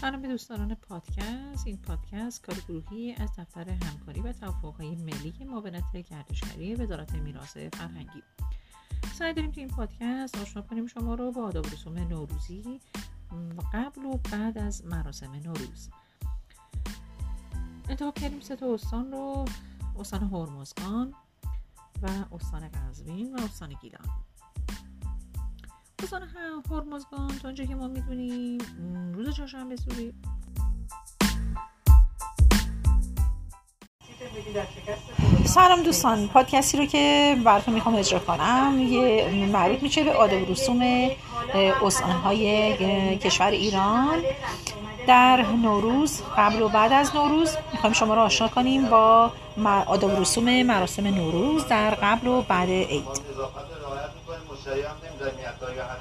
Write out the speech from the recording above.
سلام به دوستان پادکست. این پادکست کار گروهی از دفتر همکاری و توافقهای ملی معاونت گردشگری وزارت میراث فرهنگی. سعی داریم تو این پادکست آشنا کنیم شما رو با آداب رسوم نوروزی قبل و بعد از مراسم نوروز. انتخاب کردیم سه تا استان رو. استان هرمزگان و استان قزوین و استان گیلان. استان هرمزگان تا اونجا که ما می‌دونیم. روز چهارشنبه سوری. سلام دوستان. پادکستی رو که براتون می‌خوام اجرا کنم. یه مربوط میشه به آداب رسوم استانهای کشور ایران. در نوروز قبل و بعد از نوروز می‌خوایم شما رو آشنا کنیم با آداب رسوم مراسم نوروز در قبل و بعد عید.